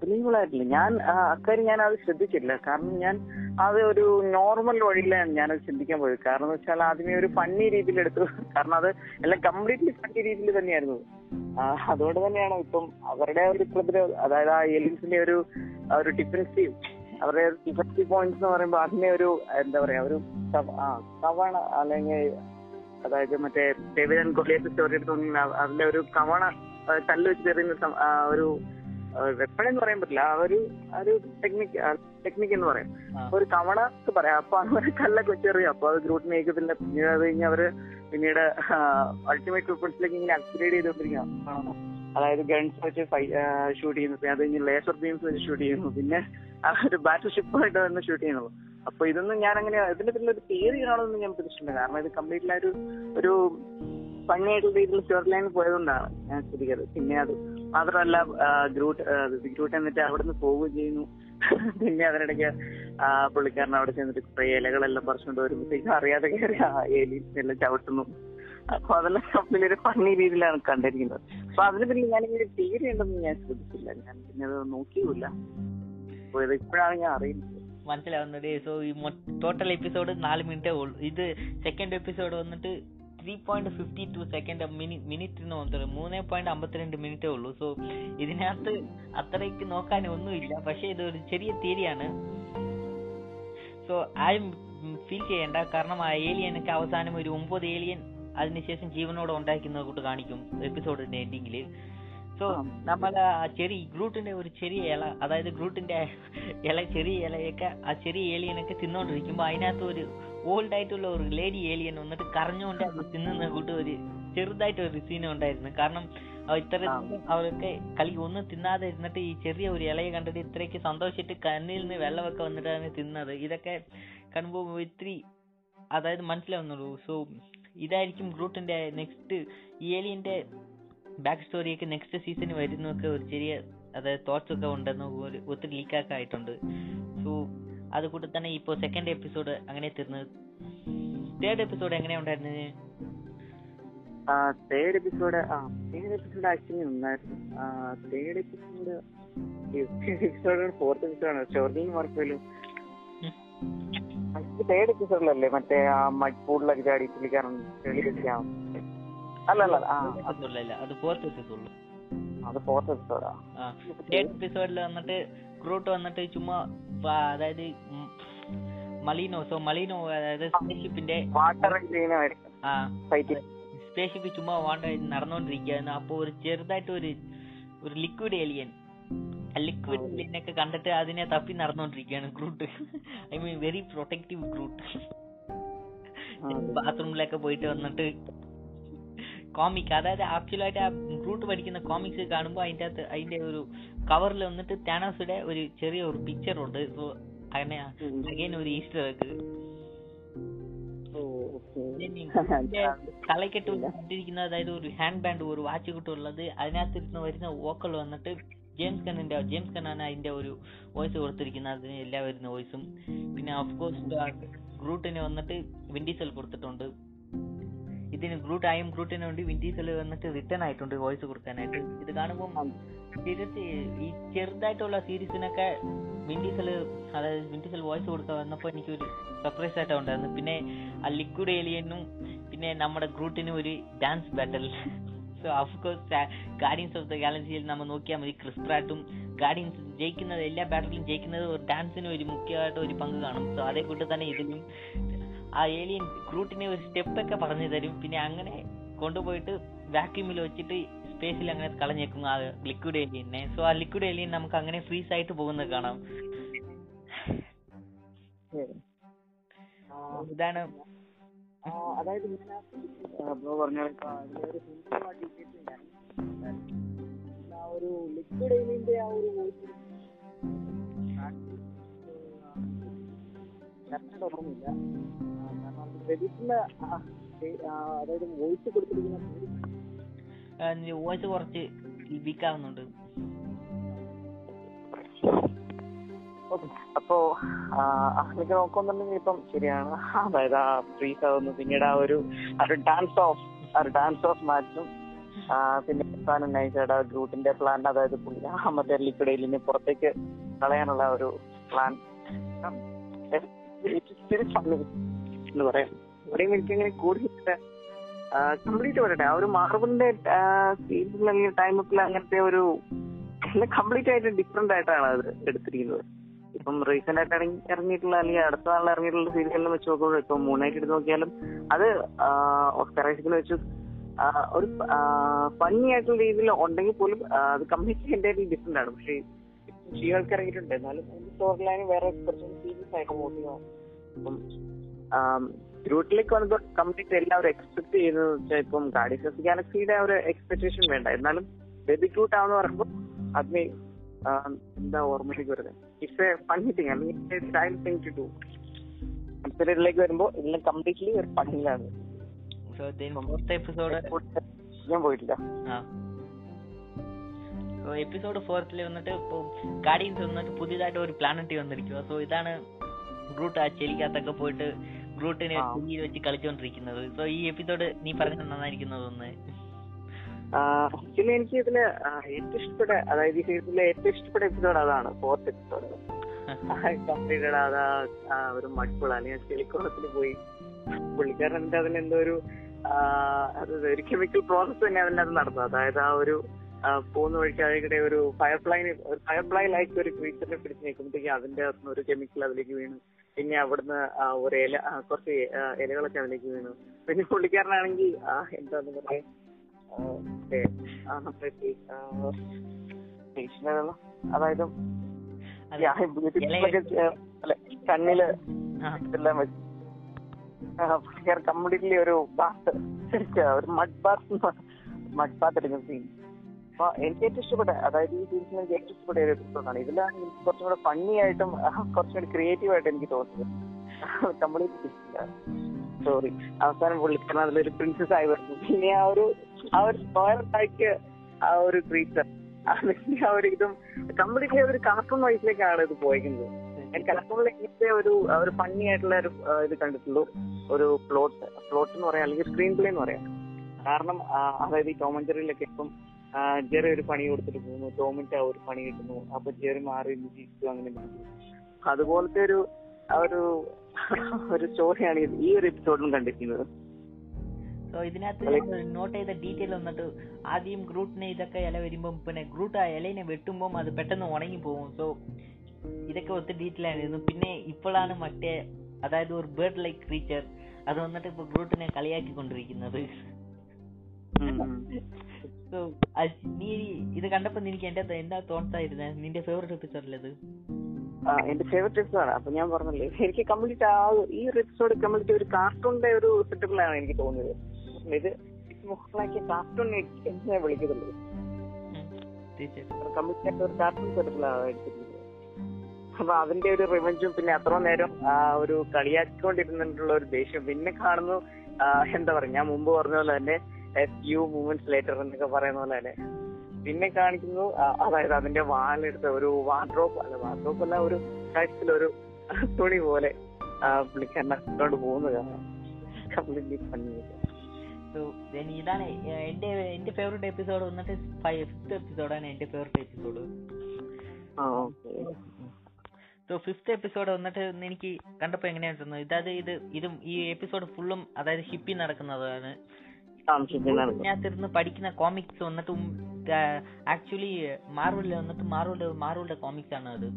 ബിലീവബിൾ ആയിട്ടില്ല. ഞാൻ അക്കാര്യം ഞാൻ അത് ശ്രദ്ധിച്ചിട്ടില്ല. കാരണം ഞാൻ അത് ഒരു നോർമൽ വഴിയിലാണ് ഞാനത് ചിന്തിക്കാൻ പോയത് കാരണം എന്ന് വെച്ചാൽ ആദ്യമേ ഒരു ഫണ്ണി രീതിയിൽ എടുത്തു. കാരണം അത് എല്ലാം കംപ്ലീറ്റ്ലി ഫണ്ണി രീതിയിൽ തന്നെയായിരുന്നു. അതുകൊണ്ട് തന്നെയാണ് ഇപ്പം അവരുടെ ഒരു പ്രതിരോധ അതായത് ആ എലിയൻസിന്റെ ഒരു ഒരു ഡിഫൻസീവ് അവരുടെ ഡിഫൻസീവ് പോയിന്റ്സ് എന്ന് പറയുമ്പോൾ അതിനെ ഒരു എന്താ പറയാ ഒരു കവണ അല്ലെങ്കിൽ അതായത് മറ്റേ ഡേവിഡ് ആൻഡ് ഗോളിയത്ത് സ്റ്റോറി എടുത്തു അതിന്റെ ഒരു കവണ തല്ലുവെച്ച് തെറിയുന്ന ഒരു വെപ്പൺ എന്ന് പറയാൻ പറ്റില്ല. ആ ഒരു ആ ഒരു ടെക്നിക്ക് ടെക്നിക്ക് എന്ന് പറയാം. ഒരു തവണ പറയാം. അപ്പൊ അങ്ങനെ കല്ലൊക്കെ വെച്ചെറിയും അപ്പൊ അത് ഗ്രൂട്ടിന് ഏകത്തിന്റെ പിന്നീട് അത് കഴിഞ്ഞ് അവർ പിന്നീട് അൾട്ടിമേറ്റ് വെപ്പൺസിലേക്ക് ഇങ്ങനെ അപ്ഗ്രേഡ് ചെയ്തുകൊണ്ടിരിക്കുകയാണ് അതായത് ഗൺസ് വെച്ച് ഷൂട്ട് ചെയ്യുന്നു. പിന്നെ അത് കഴിഞ്ഞ് ലേസർ ബീംസ് വെച്ച് ഷൂട്ട് ചെയ്യുന്നു. പിന്നെ ആ ഒരു ബാറ്റിൽ ഷിപ്പായിട്ട് തന്നെ ഷൂട്ട് ചെയ്യുന്നു അപ്പൊ ഇതൊന്നും ഞാൻ അങ്ങനെ ഇതിന്റെ പിന്നെ ഒരു തിയറി കാണുമെന്ന് ഞാൻ പ്രതീക്ഷിച്ചില്ല കാരണം ഇത് കംപ്ലീറ്റ്ലി ഒരു ഒരു ഭംഗിയായിട്ടുള്ള രീതിയിൽ സ്റ്റോറി ലൈൻ പോയതുകൊണ്ടാണ് ഞാൻ ചിന്തിക്കുന്നത് പിന്നെ അത് മാത്രമല്ല ഗ്രൂട്ട് ഗ്രൂട്ട് എന്നിട്ട് അവിടുന്ന് പോവുകയും ചെയ്യുന്നു. പിന്നെ അതിനിടയ്ക്ക് പുള്ളിക്കാരൻ അവിടെ ചെന്നിട്ട് കുറെ ഇലകളെല്ലാം പറിച്ചുകൊണ്ട് വരുമ്പോഴത്തേക്കും അറിയാതെ കയറി ആ എല്ലാം ചവിട്ടുന്നു. അപ്പൊ അതെല്ലാം വലിയൊരു ഫണ്ണി രീതിയിലാണ് കണ്ടിരിക്കുന്നത്. അപ്പൊ അതിന് പിന്നെ ഞാനിങ്ങനെ തീരെ ഉണ്ടെന്ന് ഞാൻ ശ്രദ്ധിച്ചില്ല. ഞാൻ പിന്നെ അത് നോക്കിയില്ല അപ്പൊ ഇത് ഇപ്പോഴാണ് ഞാൻ അറിയുന്നത്. മനസ്സിലാവുന്നത്. സോ ഈ ടോട്ടൽ എപ്പിസോഡ് നാല് മിനിറ്റേ ഉള്ളൂ. ഇത് സെക്കൻഡ് എപ്പിസോഡ് വന്നിട്ട് three point fifty two second minute എന്ന് പറഞ്ഞത് മൂന്ന് പോയിന്റ് അമ്പത്തിരണ്ട് മിനിറ്റേ ഉള്ളൂ. സോ ഇതിനകത്ത് അത്രയ്ക്ക് നോക്കാൻ ഒന്നുമില്ല. പക്ഷെ ഇതൊരു ചെറിയ തിയറിയാണ്. സോ ആരും ഫീൽ ചെയ്യേണ്ട. കാരണം ആ ഏലിയനൊക്കെ അവസാനം ഒരു ഒമ്പത് ഏലിയൻ അതിനുശേഷം ജീവനോടെ ഉണ്ടാക്കുന്നത് കൂട്ട് കാണിക്കും എപ്പിസോഡിന്റെ എൻഡിങ്ങിൽ സോ. നമ്മൾ ആ ചെറിയ ഗ്രൂട്ടിന്റെ ഒരു ചെറിയ ഇല അതായത് ഗ്രൂട്ടിന്റെ ഇല ചെറിയ ഇലയൊക്കെ ആ ചെറിയ ഏലിയനൊക്കെ തിന്നോണ്ടിരിക്കുമ്പോ അതിനകത്ത് ഒരു ഓൾഡ് ആയിട്ടുള്ള ഒരു ലേഡി ഏലിയൻ വന്നിട്ട് കരഞ്ഞുകൊണ്ട് അത് തിന്നുന്ന കൂട്ട് ഒരു ചെറുതായിട്ട് ഒരു സീനും ഉണ്ടായിരുന്നു. കാരണം ഇത്ര അവരൊക്കെ കളി ഒന്നും തിന്നാതെ ഇരുന്നിട്ട് ഈ ചെറിയ ഒരു ഇലയെ കണ്ടിട്ട് ഇത്രയ്ക്ക് സന്തോഷിച്ചിട്ട് കണ്ണിൽ നിന്ന് വെള്ളമൊക്കെ വന്നിട്ടാണ് തിന്നത്. ഇതൊക്കെ കാണുമ്പോൾ ഇത്തിരി അതായത് മനസ്സിലാവുന്നുള്ളൂ. സോ ഇതായിരിക്കും ഗ്രൂട്ടിന്റെ നെക്സ്റ്റ് ഏലിയന്റെ ബാക്ക് സ്റ്റോറിയൊക്കെ നെക്സ്റ്റ് സീസൺ വരുന്നൊക്കെ ഒരു ചെറിയ അതായത് തോട്ട്സ് ഒക്കെ ഉണ്ടെന്ന് ഒരു ഒത്തിരി ലീക്കൊക്കെ ആയിട്ടുണ്ട് സോ അത് കൂടെ തന്നെ ഇപ്പോൾ സെക്കൻഡ് എപ്പിസോഡ് അങ്ങനെ തീർന്നത് തേർഡ് എപ്പിസോഡ് എങ്ങനെയാ ഉണ്ടായിരുന്നത് തേർഡ് എപ്പിസോഡ് ആ തേർഡ് എപ്പിസോഡ് ആക്ച്വലി നന്നായിരുന്നു. തേർഡ് എപ്പിസോഡ് എപ്പിസോഡ് ഫോർത്ത് എപ്പിസോഡാണ് ഷോർലിൻ മാർക്കോയിലും തേർഡ് എപ്പിസോഡിലല്ലേ മറ്റേ ആ മഡ്പൂളിലൊക്കെ ചാടി പുള്ളിക്കാരൻ അല്ല അല്ല അത് ഫോർത്ത് എപ്പിസോഡ് അത് ഫോർത്ത് എപ്പിസോഡാ തേർഡ് എപ്പിസോഡിൽ വന്നിട്ട് ക്രൂട്ട് വന്നിട്ട് ചുമ്മാ അതായത് മലീനോ സോ മലീനോ അതായത് സ്പേസ്ഷിപ്പിന്റെ സ്പേസ്ഷിപ്പ് ചുമ്മാ വാണ്ട നടന്നുകൊണ്ടിരിക്കുകയായിരുന്നു അപ്പൊ ഒരു ചെറുതായിട്ട് ഒരു ഒരു ലിക്വിഡ് ഏലിയൻ ലിക്വിഡ്. ഏലിയനൊക്കെ കണ്ടിട്ട് അതിനെ തപ്പി നടന്നോണ്ടിരിക്കുകയാണ് Groot I mean very protective Groot ബാത്റൂമിലൊക്കെ പോയിട്ട് വന്നിട്ട് കോമിക് അതായത് ആക്ച്വലായിട്ട് ആ ഗ്രൂട്ട് പഠിക്കുന്ന കോമിക്സ് കാണുമ്പോൾ അതിന്റെ അകത്ത് അതിന്റെ ഒരു കവറിൽ വന്നിട്ട് തേനാസുടെ ഒരു ചെറിയ ഒരു പിക്ചർ ഉണ്ട്. സോ അങ്ങനെ അഗൈൻ ഒരു ഈസ്റ്റർ വെക്ക് തലക്കെട്ട് കണ്ടിരിക്കുന്ന അതായത് ഒരു ഹാൻഡ് ബാൻഡ് ഒരു വാച്ച് കിട്ടുള്ളത് അതിനകത്തിരുന്ന് വരുന്ന വോക്കൽ വന്നിട്ട് ജെയിംസ് കണ്ണിന്റെ ജെയിംസ് കണ്ണാണ് അതിന്റെ ഒരു വോയിസ് കൊടുത്തിരിക്കുന്നത്. അതിന് എല്ലാ വരുന്ന വോയിസും പിന്നെ ഓഫ് കോഴ്സ് ഗ്രൂട്ടിന് വന്നിട്ട് വിൻഡീസൽ കൊടുത്തിട്ടുണ്ട്. ഇതിന് ഗ്രൂട്ട് എം ഗ്രൂട്ടിന് വേണ്ടി വിൻഡീസിൽ വന്നിട്ട് റിട്ടേൺ ആയിട്ടുണ്ട് വോയിസ് കൊടുക്കാനായിട്ട്. ഇത് കാണുമ്പോൾ സീരിയസ് ഈ ചെറുതായിട്ടുള്ള സീരീസിനൊക്കെ വിൻഡീസിൽ അതായത് വിൻഡീസിൽ വോയിസ് കൊടുക്കാൻ വന്നപ്പോൾ എനിക്കൊരു സർപ്രൈസ് ആയിട്ടാണ് ഉണ്ടായിരുന്നു പിന്നെ ആ ലിക്വിഡ് ഏലിയനും പിന്നെ നമ്മുടെ ഗ്രൂട്ടിനും ഒരു dance battle so of course Guardians of the ഗാലക്സിയിൽ നമ്മൾ നോക്കിയാൽ മതി. ക്രിസ്പ്രാട്ടും ഗാർഡിയൻസ് ജയിക്കുന്നത് എല്ലാ ബാറ്റലും ജയിക്കുന്നത് ഒരു ഡാൻസിന് ഒരു മുഖ്യമായിട്ട് ഒരു പങ്ക് കാണും. സോ അതേ കൂട്ട് തന്നെ ഇതിലും ആ ഏലിയൻ ഗ്രൂട്ടിനെ ഒരു സ്റ്റെപ്പൊക്കെ പറഞ്ഞു തരും പിന്നെ അങ്ങനെ കൊണ്ടുപോയിട്ട് വാക്യൂമിൽ വെച്ചിട്ട് സ്പേസിൽ അങ്ങനെ കളഞ്ഞേക്കും ആ ലിക്വിഡ് ഏലിയനെ സോ ആ ലിക്വിഡ് ഏലിയൻ നമുക്ക് അങ്ങനെ ഫ്രീസ് ആയിട്ട് പോകുന്നത് കാണാം ഇതാണ് അതായത് ഒരു ലിക്വിഡ് ഏലിയന്റെ ആ ഒരു കറക്റ്റ് ഓർമ്മയില്ല ക്രെഡിറ്റിന് അതായത് വോയിസ് കൊടുത്തിരിക്കുന്ന വോയിസ് കുറച്ച് വീക്ക് ആവുന്നുണ്ട് ഓക്കെ. അപ്പോ അഹ്ലിക്ക് നോക്കുന്നുണ്ടെങ്കിൽ ഇപ്പം ശരിയാണ്. അതായത് ആ ഫ്രീസ് ആവുന്നു പിന്നീട് ആ ഒരു ഒരു ഡാൻസ് ഓഫ് ആ ഒരു ഡാൻസ് ഓഫ് മാറ്റും പിന്നെ അവസാനം ഗ്രൂപ്പിന്റെ പ്ലാൻ അതായത് പുള്ളി മറ്റേ ലിക്വിഡേലിനെ പുറത്തേക്ക് കളയാനുള്ള ഒരു പ്ലാൻ എന്ന് പറയാം. ഇവിടെയും എനിക്ക് അങ്ങനെ കൂടുതൽ കംപ്ലീറ്റ് പറയട്ടെ ആ ഒരു മാർബിളിന്റെ സീസണിൽ അല്ലെങ്കിൽ ടൈമപ്പിൽ അങ്ങനത്തെ ഒരു കംപ്ലീറ്റ് ആയിട്ട് ഡിഫറെന്റ് ആയിട്ടാണ് അത് എടുത്തിരിക്കുന്നത്. ഇപ്പം റീസെന്റ് ആയിട്ട് ഇറങ്ങി ഇറങ്ങിയിട്ടുള്ള അല്ലെങ്കിൽ അടുത്ത നാളിൽ ഇറങ്ങിയിട്ടുള്ള സീരിയലിൽ വെച്ച് നോക്കുമ്പോൾ ഇപ്പം മൂന്നായിട്ട് എടുത്ത് നോക്കിയാലും അത് ഓസ്കർ വെച്ച് ഒരു ഫണ്ണി ആയിട്ടുള്ള രീതിയിൽ ഉണ്ടെങ്കിൽ പോലും അത് കംപ്ലീറ്റ്ലി എന്റയർലി ഡിഫറെന്റ് ആണ്. പക്ഷേ ഷീകൾക്ക് ഇറങ്ങിയിട്ടുണ്ട്. എന്നാലും സ്റ്റോറി ലൈൻ വേറെ കുറച്ചും സീരിയസ് ആയിട്ട് അപ്പം ഗ്രൂട്ടിലേക്ക് വന്നപ്പോൾ കംപ്ലീറ്റ് എല്ലാവരും എക്സ്പെക്ട് ചെയ്യുന്നത് വെച്ചാൽ ഇപ്പം ഗാഡിസസ് ഗാലക്സിയുടെ ഒരു എക്സ്പെക്ടേഷൻ വേണ്ട. എന്നാലും ബേബി ക്യൂട്ട് ആവെന്ന് പറയുമ്പോൾ അതിന് ആ, എന്താ ഓർമ്മയിലേക്ക് വരുന്നത് ഇറ്റ്സ് എ ഫണ്ണി തിങ് അല്ലെങ്കിൽ സ്റ്റൈൽ തിങ് ടു ഡു കൺസിഡറിലേക്ക് വരുമ്പോൾ എല്ലാം കംപ്ലീറ്റ്ലി ഒരു ഫണ്ണിലാണ് ഞാൻ പോയിട്ടില്ല. എപ്പിസോഡ് ഫോർത്തിൽ വന്നിട്ട് ഇപ്പോൾ ഗാർഡിയൻസ് വന്നിട്ട് പുതിയതായിട്ട് ഒരു പ്ലാനറ്റ് വന്നിരിക്കുക സോ ഇതാണ് ഗ്രൂട്ട് ആ ചെലിക്കകത്തൊക്കെ പോയിട്ട് ഗ്രൂട്ടിനെ ആ. കുഞ്ഞിൽ വെച്ച് കളിച്ചോണ്ടിരിക്കുന്നത്. സോ ഈ എപ്പിസോഡ് നീ പറഞ്ഞത് നന്നായിരിക്കുന്നു ഒന്ന് ആക്ച്വലി എനിക്ക് ഇതിൽ ഏറ്റവും ഇഷ്ടപ്പെട്ട അതായത് ഈ സീസണിലെ ഏറ്റവും ഇഷ്ടപ്പെട്ട എപ്പിസോഡ് അതാണ് ഫോർത്ത് എപ്പിസോഡ് കംപ്ലീറ്റഡ് അതാ ഒരു മഡ്പുൾ അല്ലെങ്കിൽ ചെളിക്കോളത്തിൽ പോയി. പുള്ളിക്കാരൻ എന്താ അതിലെന്തോ ഒരു ഒരു കെമിക്കൽ പ്രോസസ് തന്നെ അതിന്റെ അത് നടന്നത്. അതായത് ആ ഒരു പോകുന്ന വഴിക്ക് അതിനിടെ ഒരു ഫയർഫ്ലൈ ഒരു ഫയർഫ്ലൈ ലൈക്ക് ഒരു ക്രീച്ചറിനെ പിടിച്ച് നിൽക്കുമ്പോഴത്തേക്ക് അതിന്റെ അകത്തുനിന്ന് ഒരു കെമിക്കൽ അതിലേക്ക് വീണു പിന്നെ അവിടുന്ന് ഒരു ഇല കുറച്ച് ഇലകളൊക്കെ അതിലേക്ക് വീണു. പിന്നെ പുള്ളിക്കാരനാണെങ്കിൽ എന്താന്ന് പറയാ അതായത് കണ്ണിൽ എല്ലാം വെച്ച് പുള്ളിക്കാരൻ കംപ്ലീറ്റ്ലി ഒരു ബാത്ത് ഒരു മഡ് ബാത്ത് മഡ് ബാത്ത് എടുക്കുന്ന സീൻ അപ്പൊ എനിക്ക് ഏറ്റവും ഇഷ്ടപ്പെട്ട അതായത് ഈ സീരീസിൽ എനിക്ക് ഏറ്റവും ഇഷ്ടപ്പെട്ട ഒരു എപ്പിസോഡാണ് ഇതിലാണ് എനിക്ക് കുറച്ചും കൂടെ ഫണ്ണി ആയിട്ടും കുറച്ചും കൂടി ക്രിയേറ്റീവ് ആയിട്ട് എനിക്ക് തോന്നുന്നത് കംപ്ലീറ്റ് സോറി അവസാനം പുള്ളിക്കാരൻ അതിലൊരു പ്രിൻസസ് ആയി വരുന്നു. പിന്നെ ആ ഒരു ആ ഒരു ടൈക്ക് ആ ഒരു ക്രീച്ചർ അതിന്റെ ആ ഒരു ഇതും കംപ്ലീറ്റ്ലി ഒരു കാർട്ടൂൺ വയസ്സിലേക്കാണ് ഇത് പോയിരിക്കുന്നത് ഞാൻ കാർട്ടൂണിൽ ഇങ്ങനത്തെ ഒരു ഒരു ഫണ്ണി ആയിട്ടുള്ള ഒരു ഇത് കണ്ടിട്ടുള്ളൂ. ഒരു പ്ലോട്ട് പ്ലോട്ട് എന്ന് പറയാം അല്ലെങ്കിൽ സ്ക്രീൻ പ്ലേ എന്ന് പറയാം. കാരണം അതായത് ഈ ടോമഞ്ചറിയിലൊക്കെ ഇപ്പം ജെറി ഒരു പണി കൊടുത്തിട്ട് പോകുന്നു. ടോമിന്റെ ആ ഒരു പണി കിട്ടുന്നു. അപ്പൊ ജെറി മാറി ജീവിച്ചു അങ്ങനെ. അതുപോലത്തെ ഒരു ആ ഒരു ഒരു സ്റ്റോറിയാണ് ഈ ഒരു എപ്പിസോഡിലും കണ്ടിരിക്കുന്നത്. സോ ഇതിനകത്ത് നോട്ട് ചെയ്ത ഡീറ്റെയിൽ വന്നിട്ട് ആദ്യം ഗ്രൂട്ടിനെ ഇതൊക്കെ ഇല വരുമ്പം പിന്നെ ഗ്രൂട്ട് ആ ഇലയിനെ വെട്ടുമ്പം അത് പെട്ടെന്ന് ഉണങ്ങി പോകും. സോ ഇതൊക്കെ ഒത്തിരി ഡീറ്റെയിൽ ആയിരുന്നു പിന്നെ ഇപ്പോഴാണ് മറ്റേ അതായത് ഒരു ബേർഡ് ലൈക്ക് ക്രീച്ചർ അത് വന്നിട്ട് ഇപ്പൊ ഗ്രൂട്ടിനെ കളിയാക്കിക്കൊണ്ടിരിക്കുന്നത്. ഉം, ഉം. സോ നീ ഇത് കണ്ടപ്പോ നിനക്ക് എന്റെ എന്താ തോട്ട്സ് ആയിരുന്നെ? നിന്റെ ഫേവറേറ്റ് എപ്പിസോഡിലത് അത് എന്റെ ഫേവറേറ്റ് എപ്പിസോഡാണ് അപ്പൊ ഞാൻ പറഞ്ഞല്ലേ എനിക്ക് കംപ്ലീറ്റ് ആ ഈ ഒരു എപ്പിസോഡ് കംപ്ലീറ്റ് ഒരു കാർട്ടൂണിന്റെ ഒരു സെറ്റപ്പിലാണ് എനിക്ക് തോന്നിയത്. ഇത് മുഹ്ലാക്കിയ കാർട്ടൂൺ എന്ന് വിളിക്കുന്നുള്ളൂ കംപ്ലീറ്റ് ആയിട്ട് ഒരു കാർട്ടൂൺ സെറ്റപ്പിലാണ് എടുത്തിരിക്കുന്നത്. അപ്പൊ അതിന്റെ ഒരു റിവഞ്ചും പിന്നെ അത്ര നേരം ആ ഒരു കളിയാക്കിക്കൊണ്ടിരുന്നിട്ടുള്ള ഒരു ദേഷ്യം. പിന്നെ കാണുന്നു എന്താ പറയാ ഞാൻ മുമ്പ് പറഞ്ഞ പോലെ തന്നെ ഫ്യൂ മൂമെന്റ്സ് ലേറ്റർ എന്നൊക്കെ പറയുന്ന പോലെ തന്നെ പിന്നെ കാണിക്കുന്നു അതായത് അതിന്റെ വാലെടുത്ത ഒരു വാർഡ്രോപ്പ് അല്ല വാർഡ്രോപ്പ് അല്ല ഒരു കഴുത്തിലൊരു തുണി പോലെ പുള്ളിക്കാരനോട് പോകുന്നത് കാണാം. കംപ്ലീറ്റ്ലി ഇതാണ് എന്റെ എന്റെ ഫേവറേറ്റ് എപ്പിസോഡ് വന്നിട്ട് ഫിഫ്ത്ത് എപ്പിസോഡാണ് എന്റെ ഫേവറേറ്റ് എപ്പിസോഡ് ഫിഫ്ത്ത് എപ്പിസോഡ് വന്നിട്ട് എനിക്ക് കണ്ടപ്പോ എങ്ങനെയാണെന്ന് തോന്നുന്നു ഇതായത് ഇത് ഇതും ഈ എപ്പിസോഡ് ഫുള്ളും അതായത് ഹിപ്പി നടക്കുന്നതാണ്. ഇതിനകത്തിരുന്ന് പഠിക്കുന്ന കോമിക്സ് വന്നിട്ട് ആക്ച്വലി മാർവലിൽ വന്നിട്ട് മാർവലിന്റെ മാർവലിന്റെ കോമിക്സ് ആണ് അത്.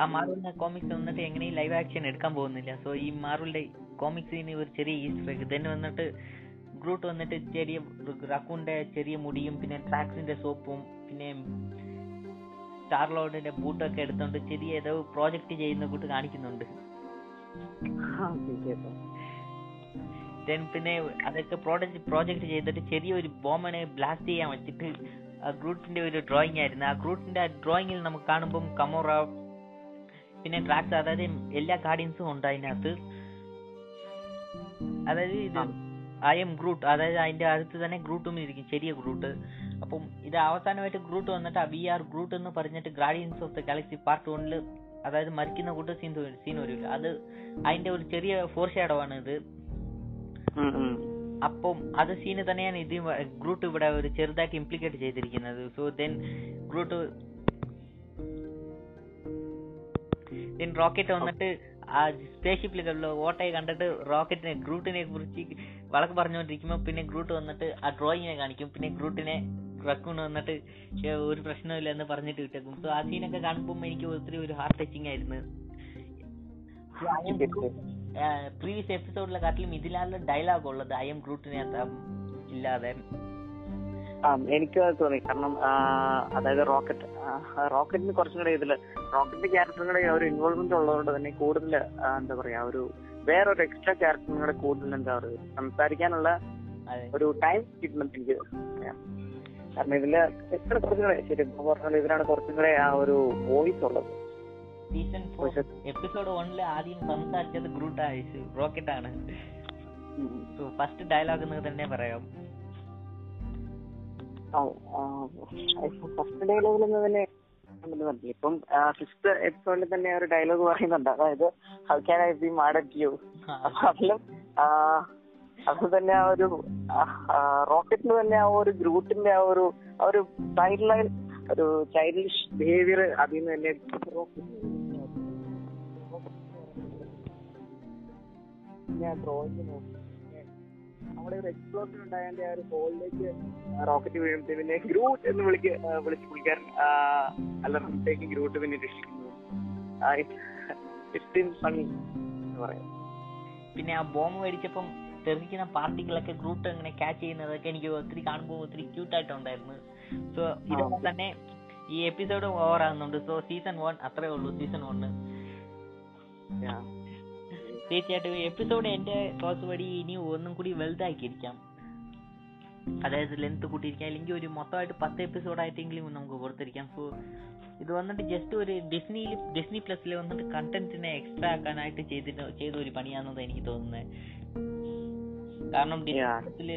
ആ മാർവലിന്റെ കോമിക്സ് വന്നിട്ട് എങ്ങനെയും ലൈവ് ആക്ഷൻ എടുക്കാൻ പോകുന്നില്ല. സോ ഈ മാർവലിന്റെ കോമിക്സിന് ഒരു ചെറിയ ഈസ്റ്റർ തന്നെ വന്നിട്ട് ഗ്രൂട്ട് വന്നിട്ട് ചെറിയ റക്കൂന്റെ ചെറിയ മുടിയും പിന്നെ ട്രാക്സിന്റെ സോപ്പും പിന്നെ സ്റ്റാർലോഡിന്റെ ബൂട്ടൊക്കെ എടുത്തോണ്ട് ചെറിയ ഏതോ പ്രോജക്റ്റ് ചെയ്യുന്ന കൂട്ട് കാണിക്കുന്നുണ്ട്. ദെൻ പിന്നെ അതൊക്കെ പ്രോഡക്റ്റ് പ്രോജക്റ്റ് ചെയ്തിട്ട് ചെറിയൊരു ബോമനെ ബ്ലാസ്റ്റ് ചെയ്യാൻ വെച്ചിട്ട് ഗ്രൂട്ടിന്റെ ഒരു ഡ്രോയിങ് ആയിരുന്നു. ആ ഗ്രൂട്ടിന്റെ ഡ്രോയിങ്ങിൽ നമുക്ക് കാണുമ്പം കമോറ പിന്നെ ട്രാക്സ് അതായത് എല്ലാ ഗാർഡിയൻസും ഉണ്ട് അതിനകത്ത്. അതായത് ഇത് ഐ എം ഗ്രൂട്ട് അതായത് അതിന്റെ അടുത്ത് തന്നെ ഗ്രൂട്ടും ഇരിക്കും ചെറിയ ഗ്രൂട്ട് അപ്പം ഇത് അവസാനമായിട്ട് ഗ്രൂട്ട് വന്നിട്ട് വി ആർ ഗ്രൂട്ട് എന്ന് പറഞ്ഞിട്ട് Guardians of the Galaxy part വണ്ണിൽ അതായത് മരിക്കുന്ന കൂട്ട് സീൻ സീൻ വരില്ല അത് അതിന്റെ ഒരു ചെറിയ ഫോർ ഷാഡോ ആണ് ഇത്. അപ്പം അത് സീന് തന്നെയാണ് ഇത് ഗ്രൂട്ട് ഇവിടെ ഒരു ചെറുതായിട്ട് ഇംപ്ലിക്കേറ്റ് ചെയ്തിരിക്കുന്നത്. So then Groot then Rocket വന്നിട്ട് ആ സ്പേസ്ഷിപ്പിലുള്ള ഓട്ടയെ കണ്ടിട്ട് റോക്കറ്റിനെ ഗ്രൂട്ടിനെ കുറിച്ച് വഴക്ക് പറഞ്ഞുകൊണ്ടിരിക്കുമ്പോൾ പിന്നെ ഗ്രൂട്ട് വന്നിട്ട് ആ ഡ്രോയിങ്ങിനെ കാണിക്കും. പിന്നെ ഗ്രൂട്ടിനെ റക്കൂൺ വന്നിട്ട് "ശ്ശെ, ഒരു പ്രശ്നമില്ല എന്ന് പറഞ്ഞിട്ട് വിട്ടേക്കും സോ ആ സീനൊക്കെ കാണുമ്പോൾ എനിക്ക് ഒത്തിരി ഒരു ഹാർട്ട് ടച്ചിങ് ആയിരുന്നു. പ്രീവിയസ് എപ്പിസോഡിലെ കാട്ടിലും ഇതിലാണ് ഡയലോഗ് ഉള്ളത്. ഐ എം ഗ്രൂട്ടിനെ ഇല്ലാതെ. ആ എനിക്ക് തോന്നി. കാരണം അതായത് റോക്കറ്റ് റോക്കറ്റിന് കുറച്ചും കൂടെ ഇതിൽ റോക്കറ്റിന്റെ ക്യാരക്ടറും കൂടെ ഒരു ഇൻവോൾവ്മെന്റ് ഉള്ളതുകൊണ്ട് തന്നെ കൂടുതൽ എന്താ പറയാ ഒരു വേറൊരു എക്സ്ട്രാ ക്യാരക്ടറും കൂടെ കൂടുതൽ എന്താ പറയുക സംസാരിക്കാനുള്ള ഒരു ടൈം കിട്ടുന്നുണ്ട് എനിക്ക്. കാരണം ഇതിൽ എത്ര കുറച്ചും കൂടെ ശരി ഇതിനാണ് കുറച്ചും കൂടെ ആ ഒരു വോയിസ് ഉള്ളത്. സീസൺ ഫോർ എപ്പിസോഡ് വണ്ണിൽ ആദ്യം സംസാരിച്ചത് ഗ്രൂട്ട് ആയിസ് റോക്കറ്റ് ആണ് ഫസ്റ്റ് ഡയലോഗ് എന്ന് തന്നെ പറയാം. ഫസ്റ്റ് ഡയലോഗിൽ നിന്ന് തന്നെ ഇപ്പം ഫിഫ്ത് എപ്പിസോഡിൽ തന്നെ ഒരു ഡയലോഗ് പറയുന്നുണ്ട്. അതായത് how can I be mad at you അതിലും അത് തന്നെ ആ ഒരു റോക്കറ്റിന് തന്നെ ആ ഒരു ഗ്രൂട്ടിന്റെ ആ ഒരു ഒരു ചൈൽഡ് ലൈൻ ഒരു ചൈൽഡിഷ് ബിഹേവിയർ അതിൽ നിന്ന് തന്നെ ഡ്രോയിങ് നോക്കി. അവിടെ ഒരു എക്സ്പ്ലോഷൻ ഉണ്ടായതിന്റെ ആ ഒരു ഹോളിലേക്ക് റോക്കറ്റ് വീഴുമ്പോൾ പിന്നെ ഗ്രൂട്ട് എന്ന് വിളിക്ക് വിളിച്ച് പുള്ളിക്കാരൻ അലർത്തേക്ക് ഗ്രൂട്ട് പിന്നെ രക്ഷിക്കുന്നു. ഫണി എന്ന് പറയാം. പിന്നെ ആ ബോംബ് മേടിച്ചപ്പം തെറിക്കുന്ന പാർട്ടികളൊക്കെ ഗ്രൂട്ട് അങ്ങനെ ക്യാച്ച് ചെയ്യുന്നതൊക്കെ എനിക്ക് ഒത്തിരി കാണുമ്പോൾ ഒത്തിരി ക്യൂട്ടായിട്ടുണ്ടായിരുന്നു സോ ഇതൊക്കെ തന്നെ ഈ എപ്പിസോഡ് ഓവർ ആകുന്നുണ്ട്. സോ സീസൺ വൺ അത്രേ ഉള്ളൂ സീസൺ വണ്ണ്. തീർച്ചയായിട്ടും എപ്പിസോഡ് എന്റെ തോസ് വഴി ഇനി ഒന്നും കൂടി വലുതാക്കിയിരിക്കാം. അതായത് ലെങ്ത് കൂട്ടിയിരിക്കാം. അല്ലെങ്കിൽ ഒരു മൊത്തമായിട്ട് പത്ത് എപ്പിസോഡ് ആയിട്ടെങ്കിലും നമുക്ക് കൊടുത്തിരിക്കാം സോ ഇത് വന്നിട്ട് ജസ്റ്റ് ഒരു ഡിസ്നിയിൽ ഡിസ്നി പ്ലസിൽ വന്നിട്ട് കണ്ടന്റിനെ എക്സ്ട്രാ ആക്കാനായിട്ട് ചെയ്തിട്ട് ചെയ്ത ഒരു പണിയാണെന്ന് എനിക്ക് തോന്നുന്നത് കാരണം ഡിസ്നി. പ്ലസിൽ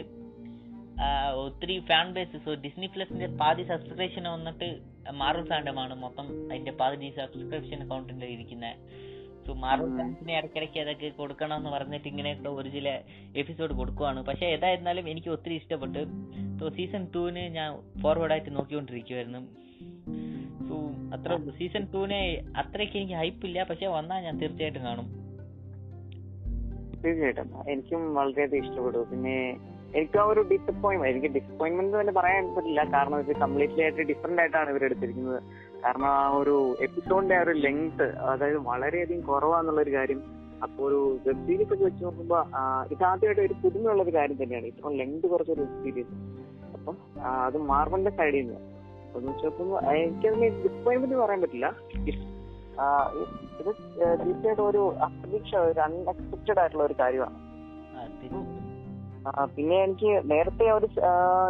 ഒത്തിരി ഫാൻ ബേസ് സോ ഡിസ്നി പ്ലസിന്റെ പാതി സബ്സ്ക്രിപ്ഷൻ വന്നിട്ട് മാർവൽ ഫാൻഡമാണ് മൊത്തം അതിന്റെ പാതി സബ്സ്ക്രിപ്ഷൻ അക്കൗണ്ടിൽ ഇരിക്കുന്നത് സോ മാർവൽ ഉം. ഫാൻസിന് ഇടയ്ക്കിടയ്ക്ക് അതൊക്കെ കൊടുക്കണം എന്ന് പറഞ്ഞിട്ട് ഇങ്ങനെയൊക്കെ ഒരു ചില എപ്പിസോഡ് കൊടുക്കുവാണ്. പക്ഷെ ഏതായിരുന്നാലും എനിക്ക് ഒത്തിരി ഇഷ്ടപ്പെട്ടു. സോ സീസൺ ടൂവിന് ഞാൻ ഫോർവേഡ് ആയിട്ട് നോക്കിക്കൊണ്ടിരിക്കുവായിരുന്നു. സോ അത്ര സീസൺ ടൂവിനെ അത്രയ്ക്ക് എനിക്ക് ഹൈപ്പില്ല പക്ഷെ വന്നാൽ ഞാൻ തീർച്ചയായിട്ടും കാണും. തീർച്ചയായിട്ടും. എനിക്കും വളരെയധികം ഇഷ്ടപ്പെട്ടു. പിന്നെ എനിക്ക് ആ ഒരു ഡിസപ്പോയിന്റ് എനിക്ക് ഡിസപ്പോയിന്റ്മെന്റ് തന്നെ പറയാൻ പറ്റില്ല. കാരണം ഇത് കംപ്ലീറ്റ്ലി ആയിട്ട് ഡിഫറെന്റ് ആയിട്ടാണ് ഇവർ എടുത്തിരിക്കുന്നത് കാരണം ആ ഒരു എപ്പിസോഡിന്റെ ആ ഒരു ലെങ്ത് അതായത് വളരെയധികം കുറവാന്നുള്ള ഒരു കാര്യം അപ്പോൾ ഒരു വെബ് സീരീസ് ഒക്കെ വെച്ച് നോക്കുമ്പോൾ ഇത് ആദ്യമായിട്ട് ഒരു പുതുമയുള്ള ഒരു കാര്യം തന്നെയാണ്. ഇത്രയും ലെങ്ത് കുറച്ചൊരു വെബ് സീരീസ് അപ്പം അത് മാർബിളിന്റെ സൈഡിൽ നിന്ന് എന്ന് വെച്ചപ്പോൾ എനിക്കതിന് ഡിസപ്പോയിന്റ്മെന്റ് പറയാൻ പറ്റില്ല. ഇത് തീർച്ചയായിട്ടും ഒരു അപ്രതീക്ഷ ഒരു അൺഎക്സ്പെക്റ്റഡ് ആയിട്ടുള്ള ഒരു കാര്യമാണ്. പിന്നെ എനിക്ക് നേരത്തെ ഒരു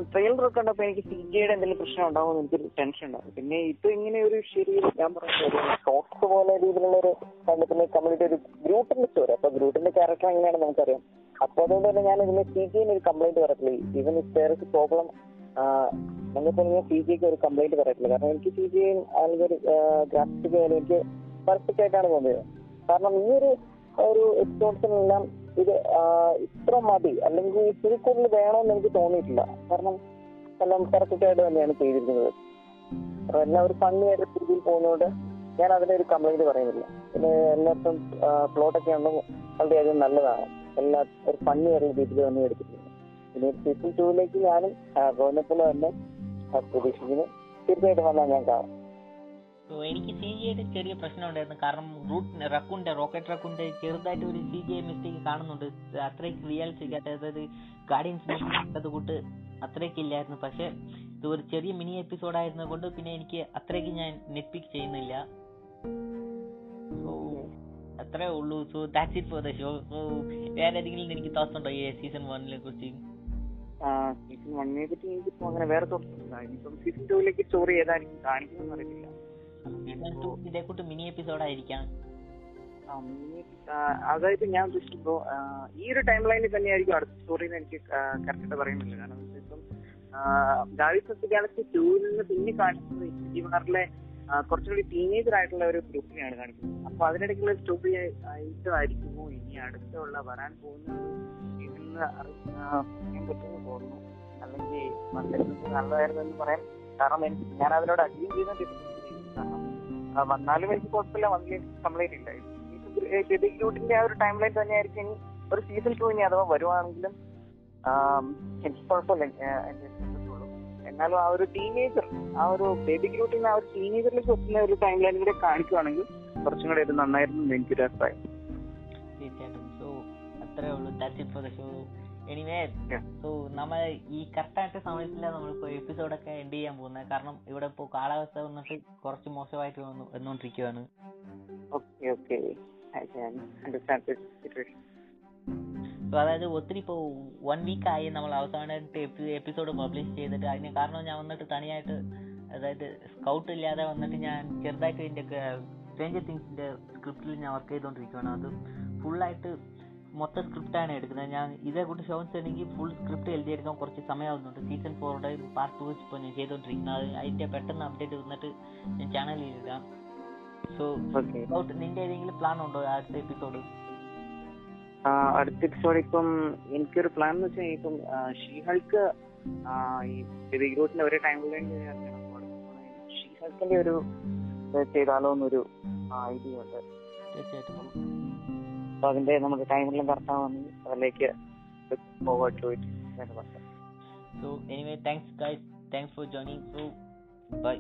ട്രെയിലർ ഒക്കെ കണ്ടപ്പോ എനിക്ക് സി ജിയുടെ എന്തെങ്കിലും പ്രശ്നം ഉണ്ടാവും എനിക്കൊരു ടെൻഷൻ ഉണ്ടായിരുന്നു പിന്നെ ഇത് ഇങ്ങനെ ഒരു ശരി ഞാൻ പറഞ്ഞ ഷോർട്സ് പോലെ രീതിയിലുള്ള ഒരു കണ്ടത്തിന് കംപ്ലീറ്റ് ഒരു ഗ്രൂപ്പിന്റെ സ്റ്റോറി അപ്പൊ ഗ്രൂപ്പിന്റെ ക്യാരക്ടർ എങ്ങനെയാണെന്ന് നമുക്കറിയാം. അപ്പൊ അതുകൊണ്ട് തന്നെ ഞാൻ ഇതിന് സി ജിന് ഒരു കംപ്ലൈന്റ് പറയത്തില്ല ഈവൻ ഇഫ് പ്രോബ്ലം ഞങ്ങൾക്ക് ഞാൻ സി ജിക്ക് ഒരു കംപ്ലൈന്റ് പറയത്തില്ല കാരണം എനിക്ക് സി ജി അല്ലെങ്കിൽ ഒരു ഗ്രാഫിക്സ് എനിക്ക് പെർഫെക്റ്റ് ആയിട്ടാണ് തോന്നിയത്. കാരണം ഈ ഒരു ഒരു എപ്പിസോഡ്സിനെല്ലാം ഇത് ഇത്ര മതി. അല്ലെങ്കിൽ ഇതിൽ കൂടുതൽ വേണമെന്ന് എനിക്ക് തോന്നിയിട്ടില്ല. കാരണം എല്ലാം കറക്റ്റായിട്ട് തന്നെയാണ് ചെയ്തിരിക്കുന്നത്. എല്ലാം ഒരു ഫണ്ണി ആയിട്ട് രീതിയിൽ പോകുന്നതുകൊണ്ട് ഞാൻ അതിനെ ഒരു കംപ്ലൈന്റ് പറയുന്നില്ല. പിന്നെ എല്ലാവർക്കും പ്ലോട്ടൊക്കെ വളരെ വളരെയധികം നല്ലതാണ്. എല്ലാ ഒരു ഫണ്ണി രീതിയിൽ തന്നെ എടുത്തിട്ടുണ്ട്. പിന്നെ സീസൺ ടൂവിലേക്ക് ഞാനും റോനെ പോലെ തന്നെ പ്രതീക്ഷിക്കുന്നു. തീർച്ചയായിട്ടും വന്നാൽ ഞാൻ കാണും. എനിക്ക് സി ജി ഐയുടെ ചെറിയ പ്രശ്നം ഉണ്ടായിരുന്നു. കാരണം റൂട്ട് റക്കുണ്ട് റോക്കറ്റ് റക്കുണ്ട് ചെറുതായിട്ട് ഒരു സി ജി മിസ്റ്റേക്ക് കാണുന്നുണ്ട്. അത്രയ്ക്ക് റിയാലിറ്റി അതായത് ഗാർഡിയൻസ് കൂട്ട് അത്രയ്ക്ക് ഇല്ലായിരുന്നു. പക്ഷെ ഇത് ഒരു ചെറിയ മിനി എപ്പിസോഡ് ആയിരുന്നത് കൊണ്ട് പിന്നെ എനിക്ക് അത്രയ്ക്ക് ഞാൻ നെറ്റ്പിക്ക് ചെയ്യുന്നില്ല. സോ അത്രേ ഉള്ളൂ. So that's it for the show so വേറെ ഏതെങ്കിലും എനിക്ക് തോട്ട്സ് ഉണ്ടോ ഈ സീസൺ വണ്ണിനെ കുറിച്ച്? സീസൺ വണ്ണിനെ പറ്റി എനിക്കിപ്പോ അങ്ങനെ വേറെ തോന്നുന്നില്ല ഇനിയിപ്പം സീസൺ ടൂവിലേക്ക് സ്റ്റോറി ഏതായിരിക്കും കാണിക്കുന്നതെന്ന് ഇതേ കൂട്ട് മിനി എപ്പിസോഡ് ആയിരിക്കാം അതായത് ഞാൻ ഉദ്ദേശിക്കുമ്പോ ഈ ഒരു ടൈം ലൈനിൽ തന്നെയായിരിക്കും അടുത്ത സ്റ്റോറി എന്ന് എനിക്ക് കറക്റ്റ് പറയുന്നില്ല. കാരണം ഇപ്പം ഗാവിസ് ഓഫ് ഗാലക്സി ടൂവിൽ നിന്ന് പിന്നെ കാണിക്കുന്നത് ഇവറിലെ കുറച്ചുകൂടി ടീനേജർ ആയിട്ടുള്ള ഒരു ഗ്രൂപ്പിനെയാണ് കാണിക്കുന്നത്. അപ്പൊ അതിനിടയ്ക്കുള്ള സ്റ്റോറി ആയിട്ടായിരിക്കുമോ ഇനി അടുത്തുള്ള വരാൻ പോകുന്ന ഇതിന്ന് അറിയാൻ പറ്റുമെന്ന് തോന്നുന്നു. അല്ലെങ്കിൽ നല്ലതായിരുന്നു എന്ന് പറയാം. കാരണം ഞാൻ അതിനോട് അഗ്രീ ചെയ്യുന്ന വന്നാലും എനിക്ക് കുഴപ്പമില്ല. വന്നില്ല കംപ്ലൈന്റ് ഇല്ല. ഗ്രൂട്ടിന്റെ ആ ഒരു ടൈം ലൈൻ തന്നെയായിരിക്കും ഇനി ഒരു സീസൺ ടു ഇനി അഥവാ വരുവാണെങ്കിലും എനിക്ക് കുഴപ്പമില്ല. എന്നാലും ആ ഒരു ടീനേജർ ആ ഒരു ബേബി ഗ്രൂട്ടിന് ആ ഒരു ടീനേജറിലേക്ക് എത്തുന്ന ഒരു ടൈം ലൈൻ കൂടെ കാണിക്കുവാണെങ്കിൽ കുറച്ചും കൂടെ ഇത് നന്നായിരുന്നു എനിക്കൊരു അഭിപ്രായം. തീർച്ചയായിട്ടും. സോ അത്രേ ഉള്ളൂ. That's it for the show anyway. So നമ്മൾ ഈ കറക്റ്റായിട്ട് സമയത്തില്ല നമ്മളിപ്പോ എപ്പിസോഡൊക്കെ എൻഡ് ചെയ്യാൻ പോകുന്നത്. കാരണം ഇവിടെ ഇപ്പോ കാലാവസ്ഥ വന്നിട്ട് കുറച്ച് മോശമായിട്ട് വന്നു വന്നുകൊണ്ടിരിക്കുകയാണ് ഓക്കെ ഓക്കെ സോ അതായത് ഒത്തിരി ഇപ്പോൾ വൺ വീക്ക് ആയി നമ്മൾ അവസാനമായിട്ട് എപ്പിസോഡ് പബ്ലിഷ് ചെയ്തിട്ട്. അതിന് കാരണം ഞാൻ വന്നിട്ട് തനിയായിട്ട് അതായത് സ്കൗട്ട് ഇല്ലാതെ വന്നിട്ട് ഞാൻ ചെറുതായിട്ട് ഇതിന്റെ സ്ട്രേഞ്ചർ തിങ്സിന്റെ സ്ക്രിപ്റ്റിൽ ഞാൻ വർക്ക് ചെയ്തുകൊണ്ടിരിക്കുകയാണ് അത് ഫുള്ളായിട്ട് മൊത്തം സ്ക്രിപ്റ്റാണ് എടുക്കുന്നത്. ഞാൻ ഇതേ കൂട്ടി ഷോൺസ് ചെയ്യണമെങ്കിൽ ഫുൾ സ്ക്രിപ്റ്റ് എഴുതിയെടുക്കാൻ കുറച്ച് സമയമാവുന്നുണ്ട്. സീസൺ ഫോറുടെ പാർട്ട് ടു ഇപ്പോൾ ഞാൻ ചെയ്തുകൊണ്ടിരിക്കുന്നത് അത് അതിന്റെ പെട്ടെന്ന് അപ്ഡേറ്റ് വന്നിട്ട് ഞാൻ ചാനലിൽ ഇടാം. സോ ഔട്ട് നിന്റെ ഏതെങ്കിലും പ്ലാൻ ഉണ്ടോ അടുത്ത എപ്പിസോഡ് അടുത്ത എപ്പിസോഡ് ഇപ്പം എനിക്കൊരു പ്ലാൻ എന്ന് വെച്ചാൽ ഇപ്പം ഷീഹൾക്ക് ഈ ബേബിഗ്രൂട്ടിന്റെ ഒരേ ടൈമിൽ ഷീഹൾക്കിന്റെ ഒരു ചെയ്താലോ എന്നൊരു ഐഡിയ ഉണ്ട്. തീർച്ചയായിട്ടും. അപ്പൊ അതിന്റെ നമുക്ക് ടൈമെല്ലാം കറക്റ്റ് ആവുമെങ്കിൽ അതിലേക്ക് So anyway, thanks guys. Thanks for joining. So bye.